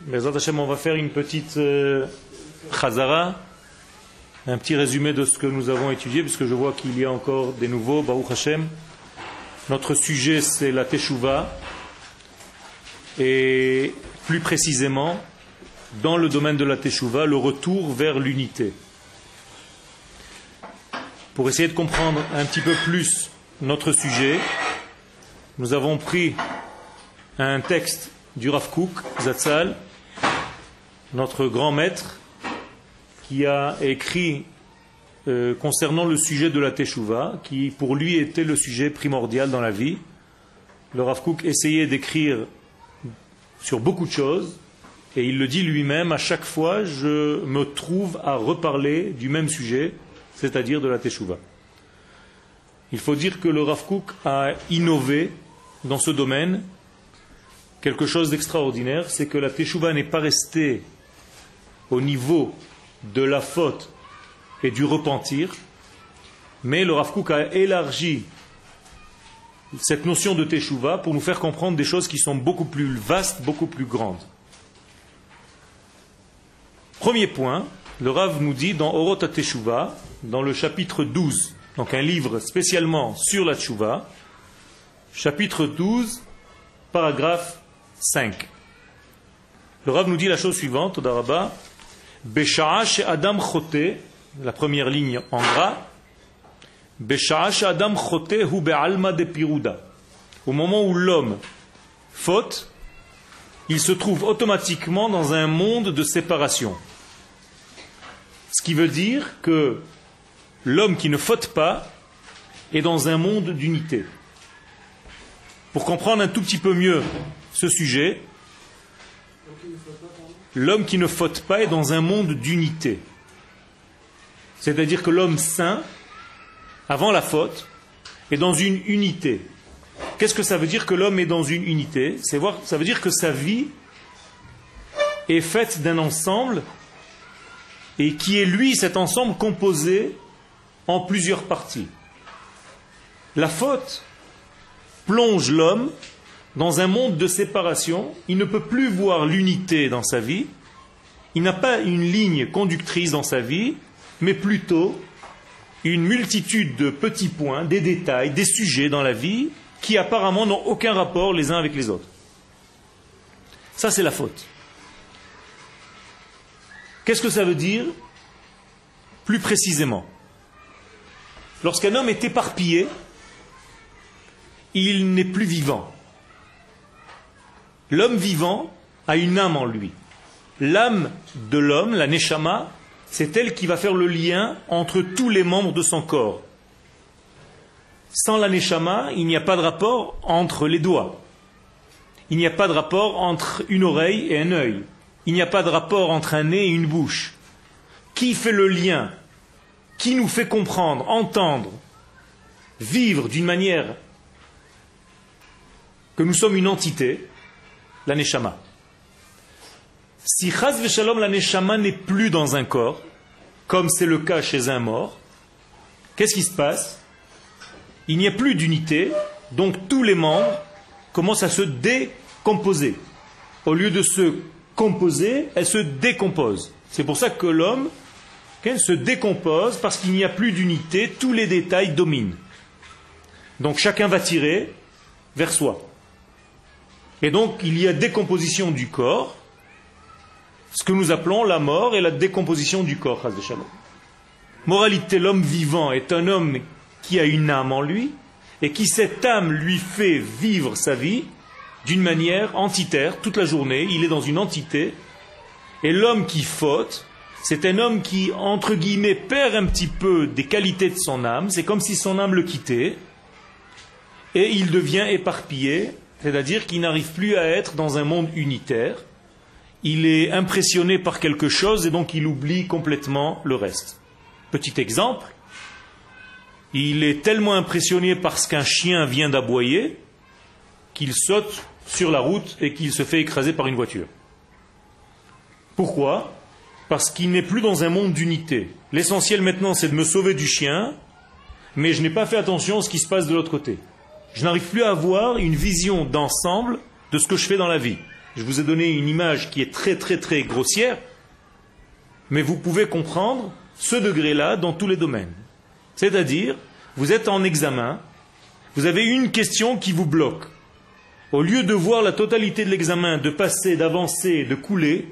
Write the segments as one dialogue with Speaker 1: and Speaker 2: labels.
Speaker 1: Bezrat Hashem, on va faire une petite euh, chazara, un petit résumé de ce que nous avons étudié, puisque je vois qu'il y a encore des nouveaux, Baruch Hashem. Notre sujet, c'est la Teshuvah, et plus précisément, dans le domaine de la Teshuvah, le retour vers l'unité. Pour essayer de comprendre un petit peu plus notre sujet, nous avons pris un texte du Rav Kook, Zatzal, notre grand maître, qui a écrit euh, concernant le sujet de la Teshuvah, qui pour lui était le sujet primordial dans la vie. Le Rav Kook essayait d'écrire sur beaucoup de choses, et il le dit lui-même, à chaque fois je me trouve à reparler du même sujet, c'est-à-dire de la Teshuvah. Il faut dire que le Rav Kook a innové dans ce domaine quelque chose d'extraordinaire, c'est que la Teshuvah n'est pas restée au niveau de la faute et du repentir, mais le Rav Kook a élargi cette notion de Teshuvah pour nous faire comprendre des choses qui sont beaucoup plus vastes, beaucoup plus grandes. Premier point, le Rav nous dit dans Orot Teshuvah, dans le chapitre 12, donc un livre spécialement sur la Teshuvah, chapitre 12, paragraphe 5. Le Rav nous dit la chose suivante, au Daraba, Adam chote, la première ligne en gras, Adam chote hu be'alma de piruda. Au moment où l'homme faute, il se trouve automatiquement dans un monde de séparation. Ce qui veut dire que l'homme qui ne faute pas est dans un monde d'unité. Pour comprendre un tout petit peu mieux ce sujet, l'homme qui ne faute pas est dans un monde d'unité. C'est-à-dire que l'homme saint, avant la faute, est dans une unité. Qu'est-ce que ça veut dire que l'homme est dans une unité? Ça veut dire que sa vie est faite d'un ensemble et qui est lui, cet ensemble, composé en plusieurs parties. La faute plonge l'homme dans un monde de séparation, il ne peut plus voir l'unité dans sa vie, il n'a pas une ligne conductrice dans sa vie, mais plutôt une multitude de petits points, des détails, des sujets dans la vie qui apparemment n'ont aucun rapport les uns avec les autres. Ça, c'est la faute. Qu'est-ce que ça veut dire plus précisément? Lorsqu'un homme est éparpillé, il n'est plus vivant. L'homme vivant a une âme en lui. L'âme de l'homme, la neshama, c'est elle qui va faire le lien entre tous les membres de son corps. Sans la neshama, il n'y a pas de rapport entre les doigts. Il n'y a pas de rapport entre une oreille et un œil. Il n'y a pas de rapport entre un nez et une bouche. Qui fait le lien? Qui nous fait comprendre, entendre, vivre d'une manière que nous sommes une entité, la Neshama. Si Chaz Veshalom, la Neshama n'est plus dans un corps, comme c'est le cas chez un mort, qu'est-ce qui se passe? Il n'y a plus d'unité, donc tous les membres commencent à se décomposer. Au lieu de se composer, elles se décomposent. C'est pour ça que l'homme se décompose parce qu'il n'y a plus d'unité, tous les détails dominent. Donc chacun va tirer vers soi. Et donc, il y a décomposition du corps, ce que nous appelons la mort et la décomposition du corps. Moralité, l'homme vivant est un homme qui a une âme en lui, et qui cette âme lui fait vivre sa vie d'une manière entitaire toute la journée, il est dans une entité, et l'homme qui faute, c'est un homme qui, entre guillemets, perd un petit peu des qualités de son âme, c'est comme si son âme le quittait, et il devient éparpillé, c'est-à-dire qu'il n'arrive plus à être dans un monde unitaire. Il est impressionné par quelque chose et donc il oublie complètement le reste. Petit exemple, il est tellement impressionné parce qu'un chien vient d'aboyer qu'il saute sur la route et qu'il se fait écraser par une voiture. Pourquoi? Parce qu'il n'est plus dans un monde d'unité. L'essentiel maintenant, c'est de me sauver du chien, mais je n'ai pas fait attention à ce qui se passe de l'autre côté. Je n'arrive plus à avoir une vision d'ensemble de ce que je fais dans la vie. Je vous ai donné une image qui est très très très grossière, mais vous pouvez comprendre ce degré-là dans tous les domaines. C'est-à-dire, vous êtes en examen, vous avez une question qui vous bloque. Au lieu de voir la totalité de l'examen, de passer, d'avancer, de couler,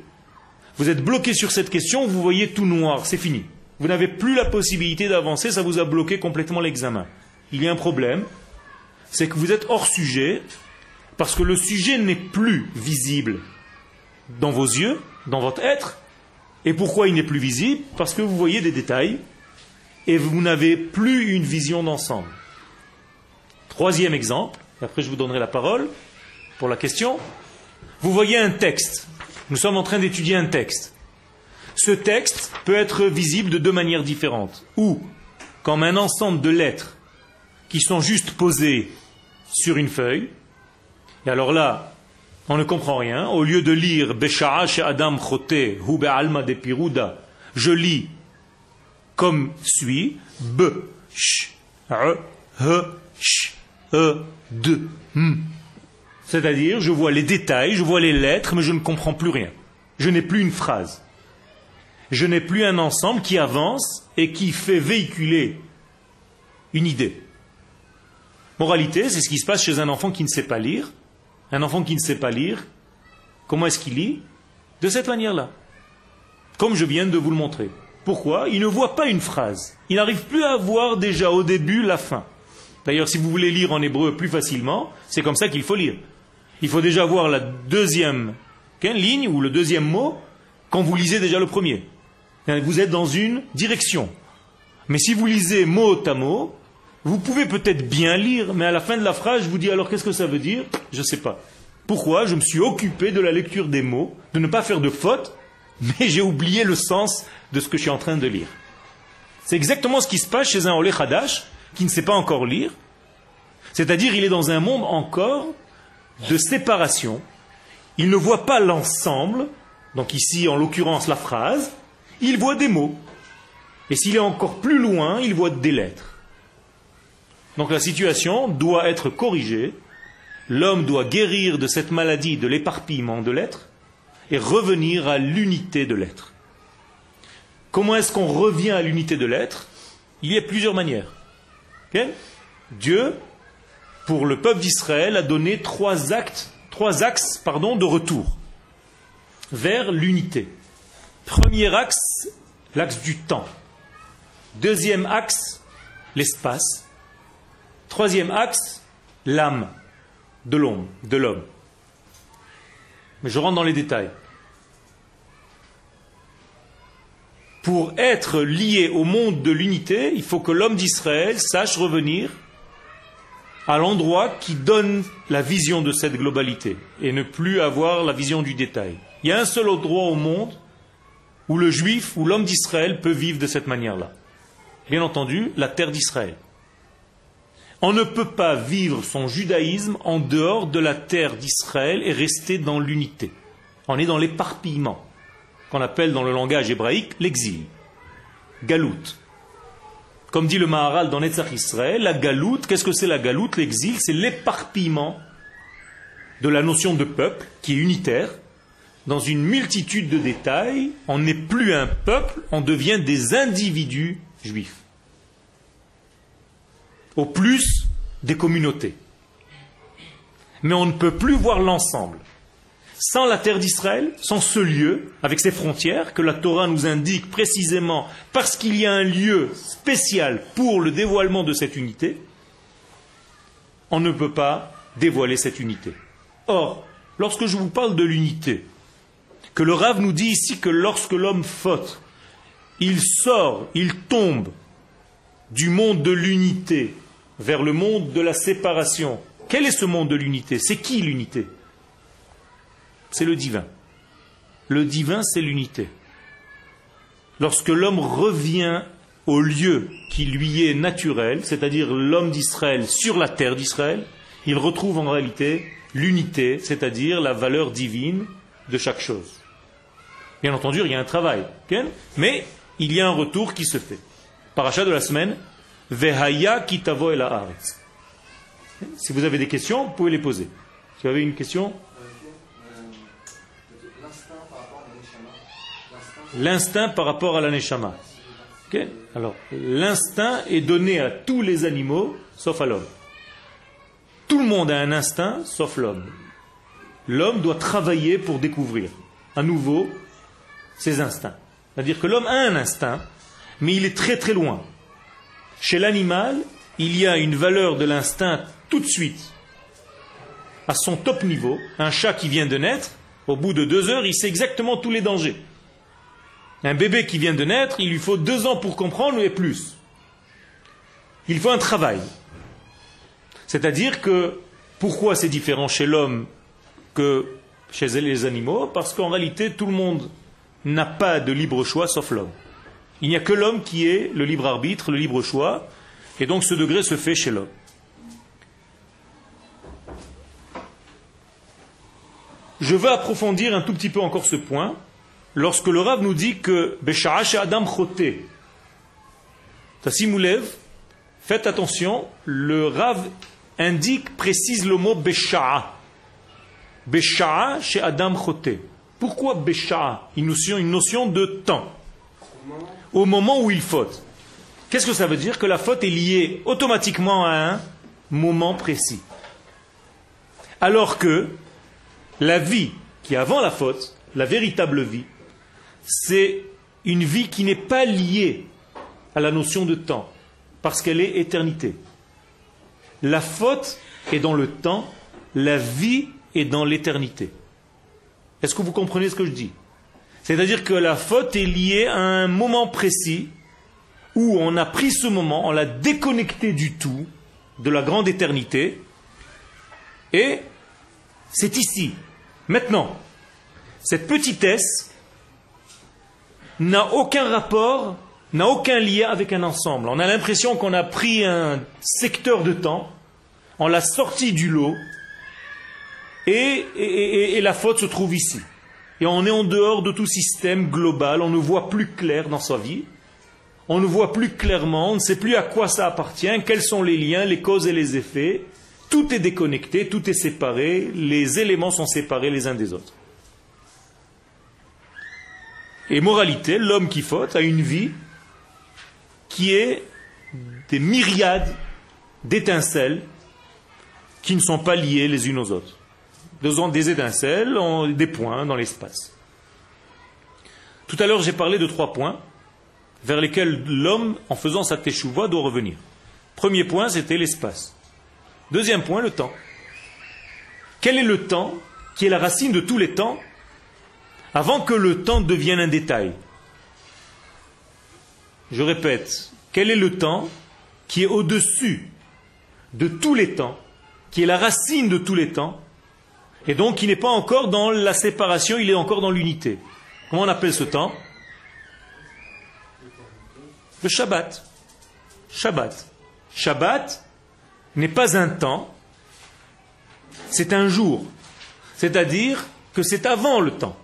Speaker 1: vous êtes bloqué sur cette question, vous voyez tout noir, c'est fini. Vous n'avez plus la possibilité d'avancer, ça vous a bloqué complètement l'examen. Il y a un problème, c'est que vous êtes hors sujet, parce que le sujet n'est plus visible dans vos yeux, dans votre être. Et pourquoi il n'est plus visible? Parce que vous voyez des détails et vous n'avez plus une vision d'ensemble. Troisième exemple, après je vous donnerai la parole pour la question. Vous voyez un texte. Nous sommes en train d'étudier un texte. Ce texte peut être visible de deux manières différentes. Ou comme un ensemble de lettres qui sont juste posées sur une feuille, et alors là, on ne comprend rien. Au lieu de lire Besha'a Adam Chote Hu Alma de Piruda, je lis comme suit B, Sh, R, H, Sh, E, D, M. C'est-à-dire, je vois les détails, je vois les lettres, mais je ne comprends plus rien. Je n'ai plus une phrase. Je n'ai plus un ensemble qui avance et qui fait véhiculer une idée. Moralité, c'est ce qui se passe chez un enfant qui ne sait pas lire. Un enfant qui ne sait pas lire, comment est-ce qu'il lit? De cette manière-là. Comme je viens de vous le montrer. Pourquoi? Il ne voit pas une phrase. Il n'arrive plus à voir déjà au début la fin. D'ailleurs, si vous voulez lire en hébreu plus facilement, c'est comme ça qu'il faut lire. Il faut déjà voir la deuxième ligne ou le deuxième mot quand vous lisez déjà le premier. Vous êtes dans une direction. Mais si vous lisez mot à mot, vous pouvez peut-être bien lire, mais à la fin de la phrase, je vous dis alors qu'est-ce que ça veut dire? Je ne sais pas. Pourquoi Je me suis occupé de la lecture des mots, de ne pas faire de fautes, mais j'ai oublié le sens de ce que je suis en train de lire. C'est exactement ce qui se passe chez un Olé Hadash qui ne sait pas encore lire. C'est-à-dire, il est dans un monde encore de séparation. Il ne voit pas l'ensemble, donc ici en l'occurrence la phrase, il voit des mots. Et s'il est encore plus loin, il voit des lettres. Donc la situation doit être corrigée, l'homme doit guérir de cette maladie de l'éparpillement de l'être et revenir à l'unité de l'être. Comment est-ce qu'on revient à l'unité de l'être? Il y a plusieurs manières. Dieu, pour le peuple d'Israël, a donné trois axes de retour vers l'unité. Premier axe, l'axe du temps. Deuxième axe, l'espace. Troisième axe, l'âme de l'homme, de l'homme. Mais je rentre dans les détails. Pour être lié au monde de l'unité, il faut que l'homme d'Israël sache revenir à l'endroit qui donne la vision de cette globalité et ne plus avoir la vision du détail. Il y a un seul endroit au monde où le juif ou l'homme d'Israël peut vivre de cette manière-là. Bien entendu, la terre d'Israël. On ne peut pas vivre son judaïsme en dehors de la terre d'Israël et rester dans l'unité. On est dans l'éparpillement, qu'on appelle dans le langage hébraïque l'exil. Galout. Comme dit le Maharal dans Netzach Israël, la galoute, qu'est-ce que c'est la galoute? L'exil, c'est l'éparpillement de la notion de peuple qui est unitaire. Dans une multitude de détails, on n'est plus un peuple, on devient des individus juifs au plus des communautés. Mais on ne peut plus voir l'ensemble. Sans la terre d'Israël, sans ce lieu, avec ses frontières, que la Torah nous indique précisément parce qu'il y a un lieu spécial pour le dévoilement de cette unité, on ne peut pas dévoiler cette unité. Or, lorsque je vous parle de l'unité, que le Rav nous dit ici que lorsque l'homme faute, il sort, il tombe du monde de l'unité vers le monde de la séparation. Quel est ce monde de l'unité? C'est qui l'unité? C'est le divin. Le divin, c'est l'unité. Lorsque l'homme revient au lieu qui lui est naturel, c'est-à-dire l'homme d'Israël sur la terre d'Israël, il retrouve en réalité l'unité, c'est-à-dire la valeur divine de chaque chose. Bien entendu, il y a un travail, mais il y a un retour qui se fait. Paracha de la semaine, Vehaya kitavo el Si vous avez des questions, vous pouvez les poser. Si vous avez une question? L'instinct par rapport à la neshama. Alors, l'instinct est donné à tous les animaux, sauf à l'homme. Tout le monde a un instinct, sauf l'homme. L'homme doit travailler pour découvrir à nouveau ses instincts. C'est-à-dire que l'homme a un instinct, mais il est très très loin. Chez l'animal, il y a une valeur de l'instinct tout de suite, à son top niveau. Un chat qui vient de naître, au bout de deux heures, il sait exactement tous les dangers. Un bébé qui vient de naître, il lui faut deux ans pour comprendre et plus. Il faut un travail. C'est-à-dire que pourquoi c'est différent chez l'homme que chez les animaux? Parce qu'en réalité, tout le monde n'a pas de libre choix sauf l'homme. Il n'y a que l'homme qui est le libre arbitre, le libre choix, et donc ce degré se fait chez l'homme. Je veux approfondir un tout petit peu encore ce point lorsque le Rav nous dit que Besha'ash Adam Choté. Tassimoulev, faites attention, le Rav indique, précise le mot Besha'a. Besha'a chez Adam Choté. Pourquoi Besha'a une notion, une notion de temps. Au moment où il faute. Qu'est-ce que ça veut dire Que la faute est liée automatiquement à un moment précis? Alors que la vie qui est avant la faute, la véritable vie, c'est une vie qui n'est pas liée à la notion de temps, parce qu'elle est éternité. La faute est dans le temps, la vie est dans l'éternité. Est-ce que vous comprenez ce que je dis? C'est-à-dire que la faute est liée à un moment précis où on a pris ce moment, on l'a déconnecté du tout, de la grande éternité, et c'est ici, Maintenant, cette petitesse n'a aucun rapport, n'a aucun lien avec un ensemble. On a l'impression qu'on a pris un secteur de temps, on l'a sorti du lot, et, et, la faute se trouve ici. Et on est en dehors de tout système global, on ne voit plus clair dans sa vie, on ne voit plus clairement, on ne sait plus à quoi ça appartient, quels sont les liens, les causes et les effets, tout est déconnecté, tout est séparé, les éléments sont séparés les uns des autres. Et moralité, l'homme qui faute a une vie qui est des myriades d'étincelles qui ne sont pas liées les unes aux autres. Des étincelles des points dans l'espace. Tout à l'heure, j'ai parlé de trois points vers lesquels l'homme, en faisant sa teshuva, doit revenir. Premier point, c'était l'espace. Deuxième point, le temps. Quel est le temps qui est la racine de tous les temps avant que le temps devienne un détail? Je répète, quel est le temps qui est au-dessus de tous les temps, qui est la racine de tous les temps, et donc qui n'est pas encore dans la séparation, il est encore dans l'unité. Comment on appelle ce temps? Le Shabbat. Shabbat. Shabbat, n'est pas un temps, c'est un jour. C'est-à-dire que c'est avant le temps.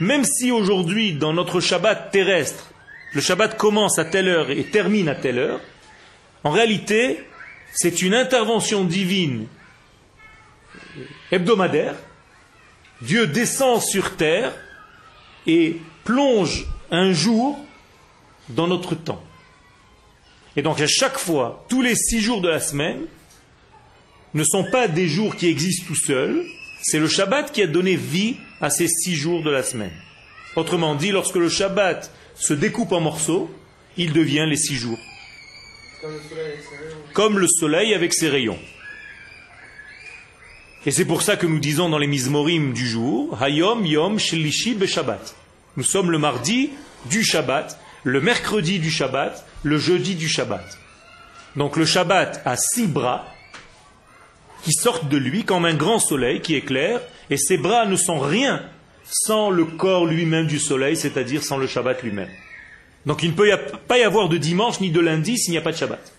Speaker 1: Même si aujourd'hui, dans notre Shabbat terrestre, le Shabbat commence à telle heure et termine à telle heure, en réalité, c'est une intervention divine hebdomadaire. Dieu descend sur terre et plonge un jour dans notre temps. Et donc à chaque fois, tous les six jours de la semaine ne sont pas des jours qui existent tout seuls, c'est le Shabbat qui a donné vie à ces six jours de la semaine. Autrement dit, lorsque le Shabbat se découpe en morceaux, il devient les six jours. Comme le soleil avec ses rayons. Et c'est pour ça que nous disons dans les Mizmorim du jour, Hayom Yom Shlishi Shabbat. Nous sommes le mardi du Shabbat, le mercredi du Shabbat, le jeudi du Shabbat. Donc le Shabbat a six bras qui sortent de lui comme un grand soleil qui éclaire, et ces bras ne sont rien sans le corps lui-même du soleil, c'est-à-dire sans le Shabbat lui-même. Donc il ne peut pas y avoir de dimanche ni de lundi s'il n'y a pas de Shabbat.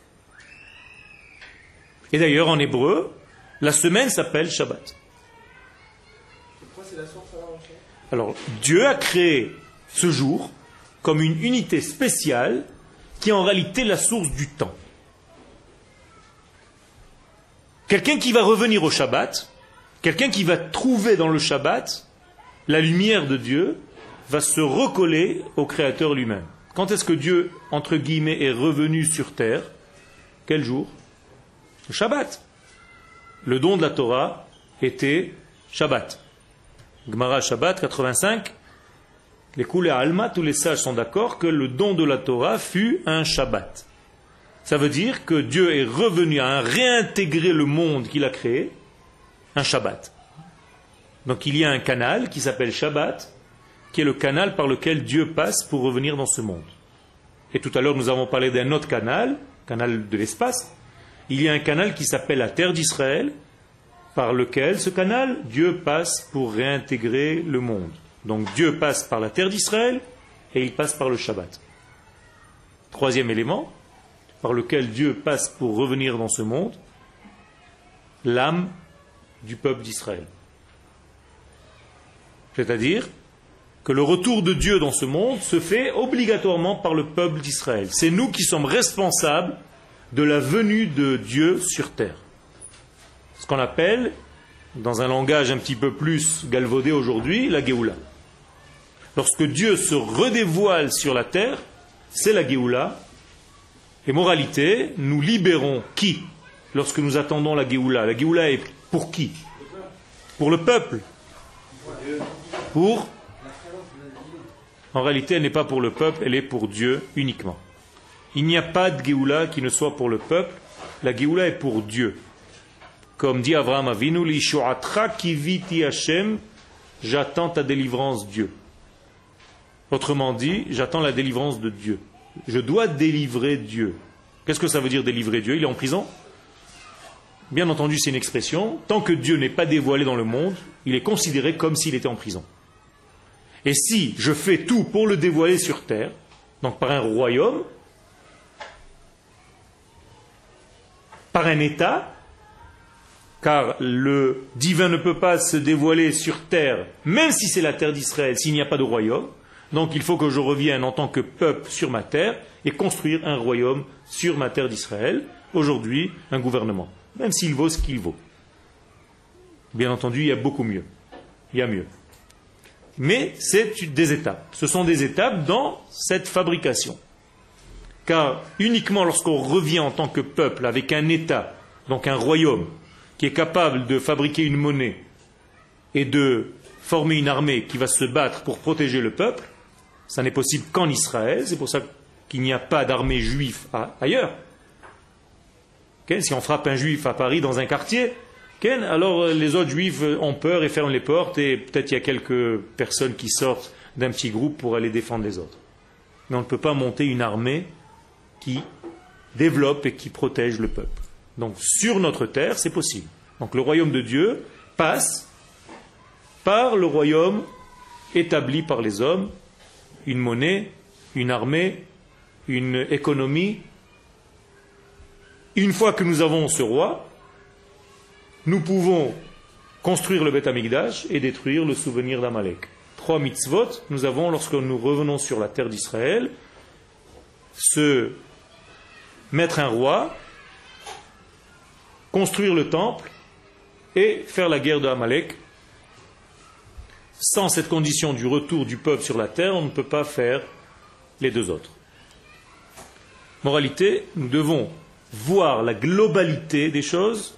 Speaker 1: Et d'ailleurs en hébreu, la semaine s'appelle Shabbat. Alors Dieu a créé ce jour comme une unité spéciale qui est en réalité la source du temps. Quelqu'un qui va revenir au Shabbat, quelqu'un qui va trouver dans le Shabbat la lumière de Dieu va se recoller au Créateur lui-même. Quand est-ce que Dieu, entre guillemets, est revenu sur terre? Quel jour? Le Shabbat. Le don de la Torah était Shabbat. Gemara Shabbat 85. Les coulées Alma, tous les sages sont d'accord que le don de la Torah fut un Shabbat. Ça veut dire que Dieu est revenu à réintégrer le monde qu'il a créé, un Shabbat. Donc il y a un canal qui s'appelle Shabbat, qui est le canal par lequel Dieu passe pour revenir dans ce monde. Et tout à l'heure nous avons parlé d'un autre canal, canal de l'espace. Il y a un canal qui s'appelle la terre d'Israël, par lequel ce canal, Dieu passe pour réintégrer le monde. Donc Dieu passe par la terre d'Israël et il passe par le Shabbat. Troisième élément, par lequel Dieu passe pour revenir dans ce monde, l'âme du peuple d'Israël. C'est-à-dire que le retour de Dieu dans ce monde se fait obligatoirement par le peuple d'Israël. C'est nous qui sommes responsables de la venue de Dieu sur terre. Ce qu'on appelle, dans un langage un petit peu plus galvaudé aujourd'hui, la Géoula. Lorsque Dieu se redévoile sur la terre, c'est la Géoula, et moralité, nous libérons qui lorsque nous attendons la Géoula? La Géoula est pour qui? Pour le peuple. Pour? En réalité, elle n'est pas pour le peuple, elle est pour Dieu uniquement. Il n'y a pas de Géoula qui ne soit pour le peuple. La Géoula est pour Dieu. Comme dit Abraham Avinu, kiviti Hashem, j'attends ta délivrance Dieu. Autrement dit, j'attends la délivrance de Dieu. Je dois délivrer Dieu. Qu'est-ce que ça veut dire délivrer Dieu? Il est en prison? Bien entendu, c'est une expression. Tant que Dieu n'est pas dévoilé dans le monde, il est considéré comme s'il était en prison. Et si je fais tout pour le dévoiler sur terre, donc par un royaume, par un État, car le divin ne peut pas se dévoiler sur terre, même si c'est la terre d'Israël, s'il n'y a pas de royaume, donc il faut que je revienne en tant que peuple sur ma terre et construire un royaume sur ma terre d'Israël. Aujourd'hui, un gouvernement, même s'il vaut ce qu'il vaut. Bien entendu, il y a beaucoup mieux. Il y a mieux. Mais c'est des étapes. Ce sont des étapes dans cette fabrication. Car uniquement lorsqu'on revient en tant que peuple avec un État, donc un royaume, qui est capable de fabriquer une monnaie et de former une armée qui va se battre pour protéger le peuple, ça n'est possible qu'en Israël, c'est pour ça qu'il n'y a pas d'armée juive ailleurs. si on frappe un juif à Paris dans un quartier, alors euh, les autres juifs ont peur et ferment les portes et peut-être il y a quelques personnes qui sortent d'un petit groupe pour aller défendre les autres. Mais on ne peut pas monter une armée qui développe et qui protège le peuple. Donc sur notre terre, c'est possible. Donc le royaume de Dieu passe par le royaume établi par les hommes une monnaie, une armée, une économie. Une fois que nous avons ce roi, nous pouvons construire le Beth Amikdash et détruire le souvenir d'Amalek. Trois mitzvot, nous avons, lorsque nous revenons sur la terre d'Israël, se mettre un roi, construire le temple et faire la guerre de Amalek sans cette condition du retour du peuple sur la terre, on ne peut pas faire les deux autres. Moralité, nous devons voir la globalité des choses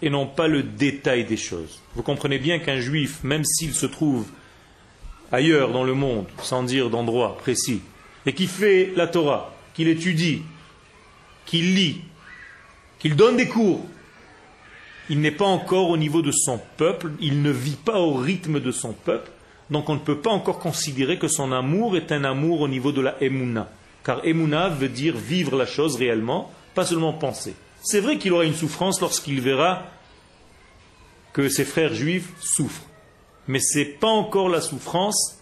Speaker 1: et non pas le détail des choses. Vous comprenez bien qu'un juif, même s'il se trouve ailleurs dans le monde, sans dire d'endroit précis, et qui fait la Torah, qu'il étudie, qu'il lit, qu'il donne des cours, il n'est pas encore au niveau de son peuple, il ne vit pas au rythme de son peuple, donc on ne peut pas encore considérer que son amour est un amour au niveau de la emuna. Car emuna veut dire vivre la chose réellement, pas seulement penser. C'est vrai qu'il aura une souffrance lorsqu'il verra que ses frères juifs souffrent. Mais ce n'est pas encore la souffrance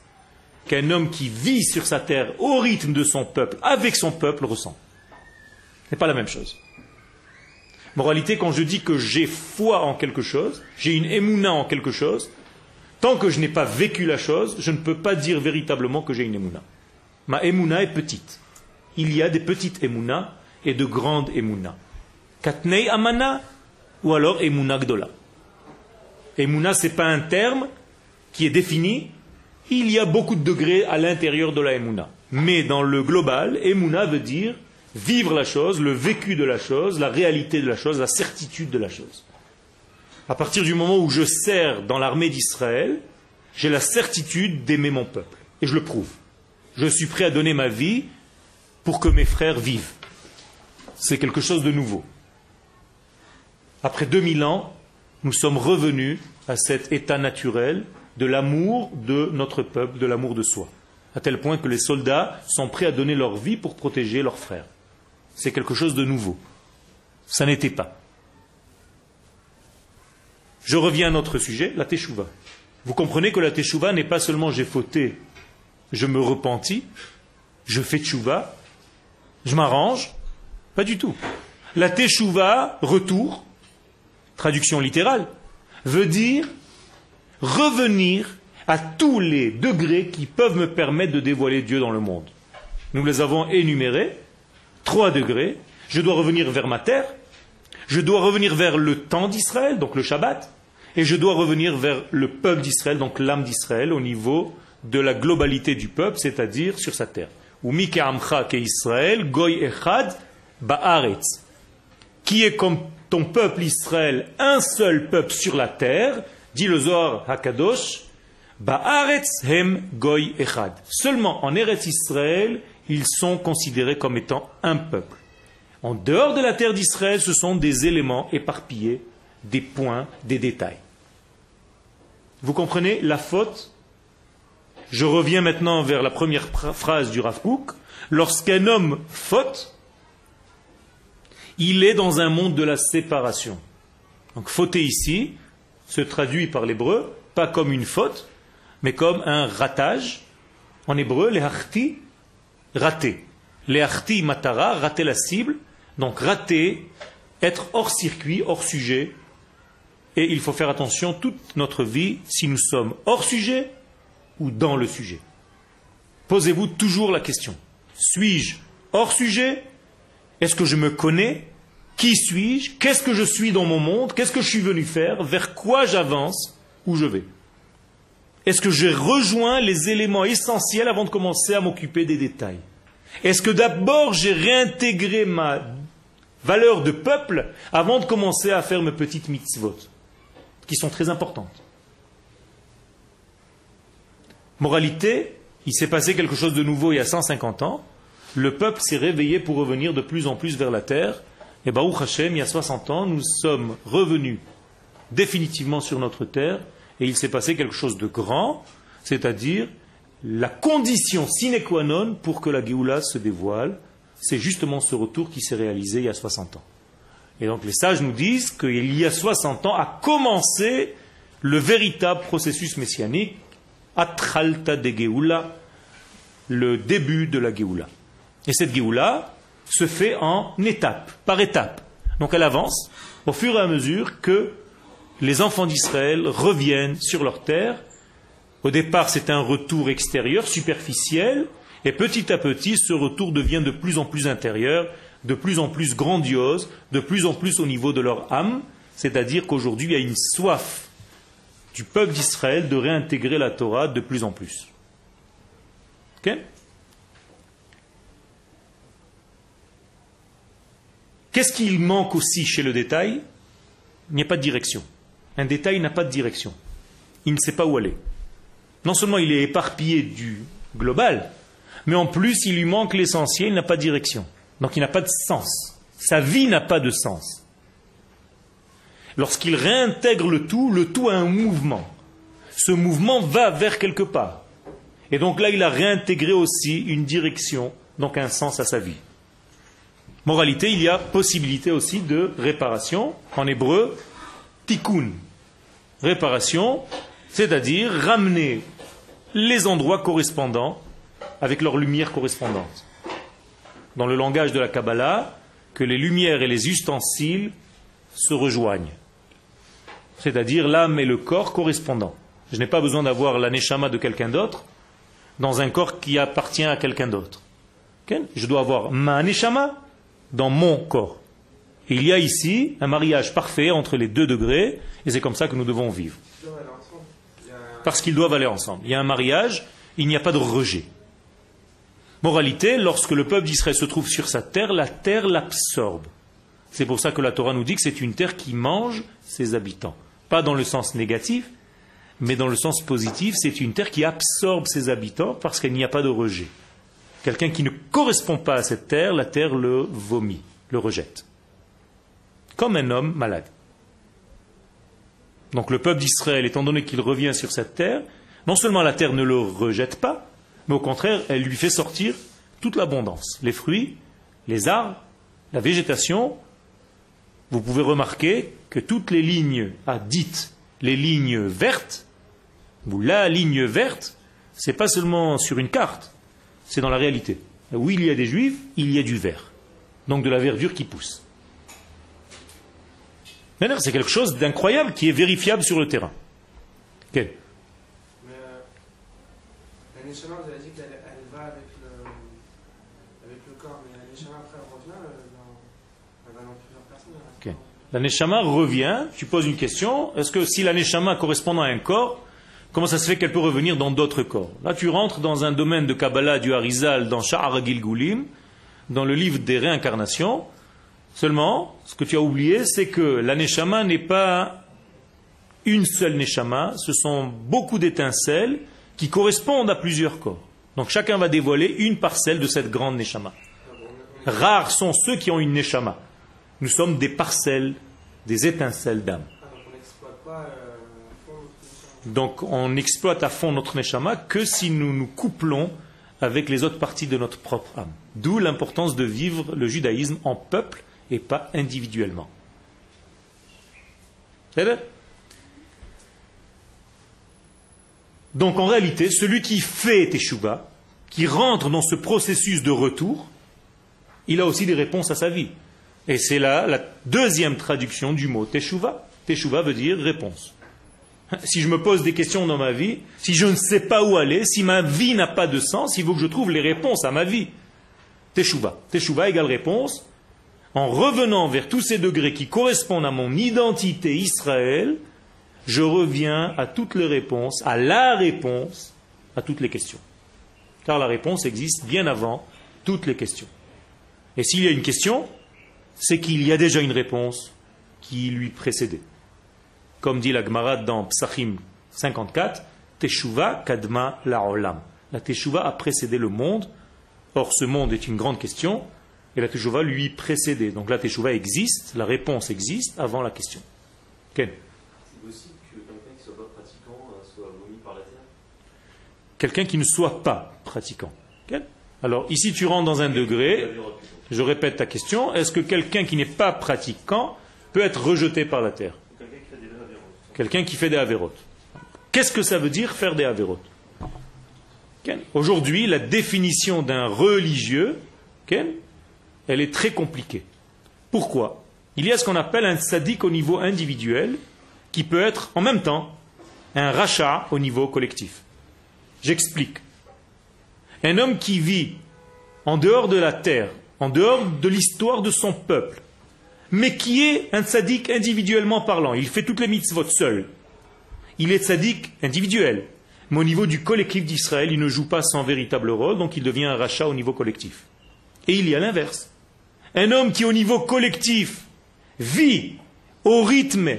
Speaker 1: qu'un homme qui vit sur sa terre au rythme de son peuple, avec son peuple, ressent. N'est pas la même chose. Moralité, quand je dis que j'ai foi en quelque chose, j'ai une émouna en quelque chose, tant que je n'ai pas vécu la chose, je ne peux pas dire véritablement que j'ai une émouna. Ma émouna est petite. Il y a des petites émounas et de grandes émounas. Katnei amana ou alors émouna gdola. Émouna, ce n'est pas un terme qui est défini, il y a beaucoup de degrés à l'intérieur de la Emouna. Mais dans le global, Emouna veut dire vivre la chose, le vécu de la chose, la réalité de la chose, la certitude de la chose. À partir du moment où je sers dans l'armée d'Israël, j'ai la certitude d'aimer mon peuple. Et je le prouve. Je suis prêt à donner ma vie pour que mes frères vivent. C'est quelque chose de nouveau. Après 2000 ans, nous sommes revenus à cet état naturel de l'amour de notre peuple, de l'amour de soi. À tel point que les soldats sont prêts à donner leur vie pour protéger leurs frères. C'est quelque chose de nouveau. Ça n'était pas. Je reviens à notre sujet, la teshuva. Vous comprenez que la teshuva n'est pas seulement j'ai fauté, je me repentis, je fais teshuva, je m'arrange. Pas du tout. La teshuva, retour, traduction littérale, veut dire revenir à tous les degrés qui peuvent me permettre de dévoiler Dieu dans le monde. Nous les avons énumérés, trois degrés. Je dois revenir vers ma terre, je dois revenir vers le temps d'Israël, donc le Shabbat, et je dois revenir vers le peuple d'Israël, donc l'âme d'Israël, au niveau de la globalité du peuple, c'est-à-dire sur sa terre. Ou ke Israël, goy echad ba'aretz. Qui est comme ton peuple Israël, un seul peuple sur la terre, dit le Zohar Hakadosh, ba'aretz hem goy echad. Seulement en Eretz Israël, ils sont considérés comme étant un peuple. En dehors de la terre d'Israël, ce sont des éléments éparpillés, des points, des détails. Vous comprenez la faute? Je reviens maintenant vers la première phrase du Rav Lorsqu'un homme faute, il est dans un monde de la séparation. Donc fauter ici se traduit par l'hébreu, pas comme une faute, mais comme un ratage. En hébreu, les harti, raté. Les harti matara, rater la cible. Donc rater, être hors circuit, hors sujet, et il faut faire attention toute notre vie si nous sommes hors sujet ou dans le sujet. Posez-vous toujours la question. Suis-je hors sujet? Est-ce que je me connais? Qui suis-je? Qu'est-ce que je suis dans mon monde? Qu'est-ce que je suis venu faire? Vers quoi j'avance? Où je vais? Est-ce que j'ai rejoint les éléments essentiels avant de commencer à m'occuper des détails? Est-ce que d'abord j'ai réintégré ma valeur de peuple avant de commencer à faire mes petites mitzvot qui sont très importantes? Moralité, il s'est passé quelque chose de nouveau il y a 150 ans. Le peuple s'est réveillé pour revenir de plus en plus vers la terre. Et Baruch Hashem, il y a 60 ans, nous sommes revenus définitivement sur notre terre. Et il s'est passé quelque chose de grand, c'est-à-dire la condition sine qua non pour que la Géoula se dévoile. C'est justement ce retour qui s'est réalisé il y a 60 ans. Et donc les sages nous disent qu'il y a 60 ans a commencé le véritable processus messianique, Atralta de Geoula, le début de la Géoula. Et cette Géoula se fait en étapes, par étapes. Donc elle avance au fur et à mesure que les enfants d'Israël reviennent sur leur terre. Au départ, c'est un retour extérieur, superficiel, et petit à petit, ce retour devient de plus en plus intérieur, de plus en plus grandiose, de plus en plus au niveau de leur âme, c'est-à-dire qu'aujourd'hui il y a une soif du peuple d'Israël de réintégrer la Torah de plus en plus. Qu'est-ce qu'il manque aussi chez le détail? Il n'y a pas de direction. Un détail n'a pas de direction. Il ne sait pas où aller. Non seulement il est éparpillé du global, mais en plus il lui manque l'essentiel, il n'a pas de direction. Donc il n'a pas de sens. Sa vie n'a pas de sens. Lorsqu'il réintègre le tout, le tout a un mouvement. Ce mouvement va vers quelque part. Et donc là, il a réintégré aussi une direction, donc un sens à sa vie. Moralité, il y a possibilité aussi de réparation. En hébreu, tikkun. Réparation, c'est-à-dire ramener les endroits correspondants avec leur lumière correspondante dans le langage de la Kabbalah, que les lumières et les ustensiles se rejoignent. C'est-à-dire l'âme et le corps correspondants. Je n'ai pas besoin d'avoir la neshama de quelqu'un d'autre dans un corps qui appartient à quelqu'un d'autre. Je dois avoir ma neshama dans mon corps. Il y a ici un mariage parfait entre les deux degrés, et c'est comme ça que nous devons vivre. parce qu'ils doivent aller ensemble. Il y a un mariage, il n'y a pas de rejet. Moralité, lorsque le peuple d'Israël se trouve sur sa terre, la terre l'absorbe. C'est pour ça que la Torah nous dit que c'est une terre qui mange ses habitants. Pas dans le sens négatif, mais dans le sens positif, c'est une terre qui absorbe ses habitants parce qu'il n'y a pas de rejet. Quelqu'un qui ne correspond pas à cette terre, la terre le vomit, le rejette. Comme un homme malade. Donc le peuple d'Israël, étant donné qu'il revient sur cette terre, non seulement la terre ne le rejette pas, mais au contraire, elle lui fait sortir toute l'abondance. Les fruits, les arbres, la végétation. Vous pouvez remarquer que toutes les lignes à dites les lignes vertes, ou la ligne verte, c'est pas seulement sur une carte, c'est dans la réalité. Où il y a des juifs, il y a du vert. Donc de la verdure qui pousse. C'est quelque chose d'incroyable qui est vérifiable sur le terrain.
Speaker 2: Okay. Mais euh, la Neshama, vous avez dit qu'elle elle va avec le, avec le corps, mais la Neshama après elle revient, elle, dans, elle va dans plusieurs personnes.
Speaker 1: Okay. La Neshama revient, tu poses une question, est-ce que si la Neshama correspond à un corps, comment ça se fait qu'elle peut revenir dans d'autres corps? Là tu rentres dans un domaine de Kabbalah du Harizal dans Sha'ar Gilgulim, dans le livre des réincarnations, Seulement, ce que tu as oublié, c'est que la Neshama n'est pas une seule Neshama, ce sont beaucoup d'étincelles qui correspondent à plusieurs corps. Donc chacun va dévoiler une parcelle de cette grande Neshama. Rares sont ceux qui ont une Neshama. Nous sommes des parcelles, des étincelles d'âme. Donc on exploite à fond notre Neshama que si nous nous couplons avec les autres parties de notre propre âme. D'où l'importance de vivre le judaïsme en peuple et pas individuellement. Donc en réalité, celui qui fait Teshuvah, qui rentre dans ce processus de retour, il a aussi des réponses à sa vie. Et c'est là la deuxième traduction du mot Teshuvah. Teshuvah veut dire réponse. Si je me pose des questions dans ma vie, si je ne sais pas où aller, si ma vie n'a pas de sens, il faut que je trouve les réponses à ma vie. Teshuvah. Teshuvah égale réponse en revenant vers tous ces degrés qui correspondent à mon identité Israël, je reviens à toutes les réponses, à la réponse à toutes les questions. Car la réponse existe bien avant toutes les questions. Et s'il y a une question, c'est qu'il y a déjà une réponse qui lui précédait. Comme dit la Gemara dans Psachim 54, Teshuva kadma la La Teshuva a précédé le monde. Or, ce monde est une grande question et la teshuva lui précédait. Donc la teshuva existe, la réponse existe avant la question.
Speaker 3: Ken. C'est possible que quelqu'un qui ne soit pas pratiquant soit vomi par la terre?
Speaker 1: Quelqu'un qui ne soit pas pratiquant. Ken. Alors ici tu rentres dans un degré, je répète ta question, est-ce que quelqu'un qui n'est pas pratiquant peut être rejeté par la terre? Quelqu'un qui fait des avérotes. Qu'est-ce que ça veut dire faire des avérotes? Aujourd'hui, la définition d'un religieux, elle est très compliquée. Pourquoi? Il y a ce qu'on appelle un sadique au niveau individuel qui peut être en même temps un rachat au niveau collectif. J'explique. Un homme qui vit en dehors de la terre, en dehors de l'histoire de son peuple, mais qui est un sadique individuellement parlant, il fait toutes les mitzvot seul. Il est sadique individuel, mais au niveau du collectif d'Israël, il ne joue pas son véritable rôle, donc il devient un rachat au niveau collectif. Et il y a l'inverse. Un homme qui au niveau collectif vit au rythme,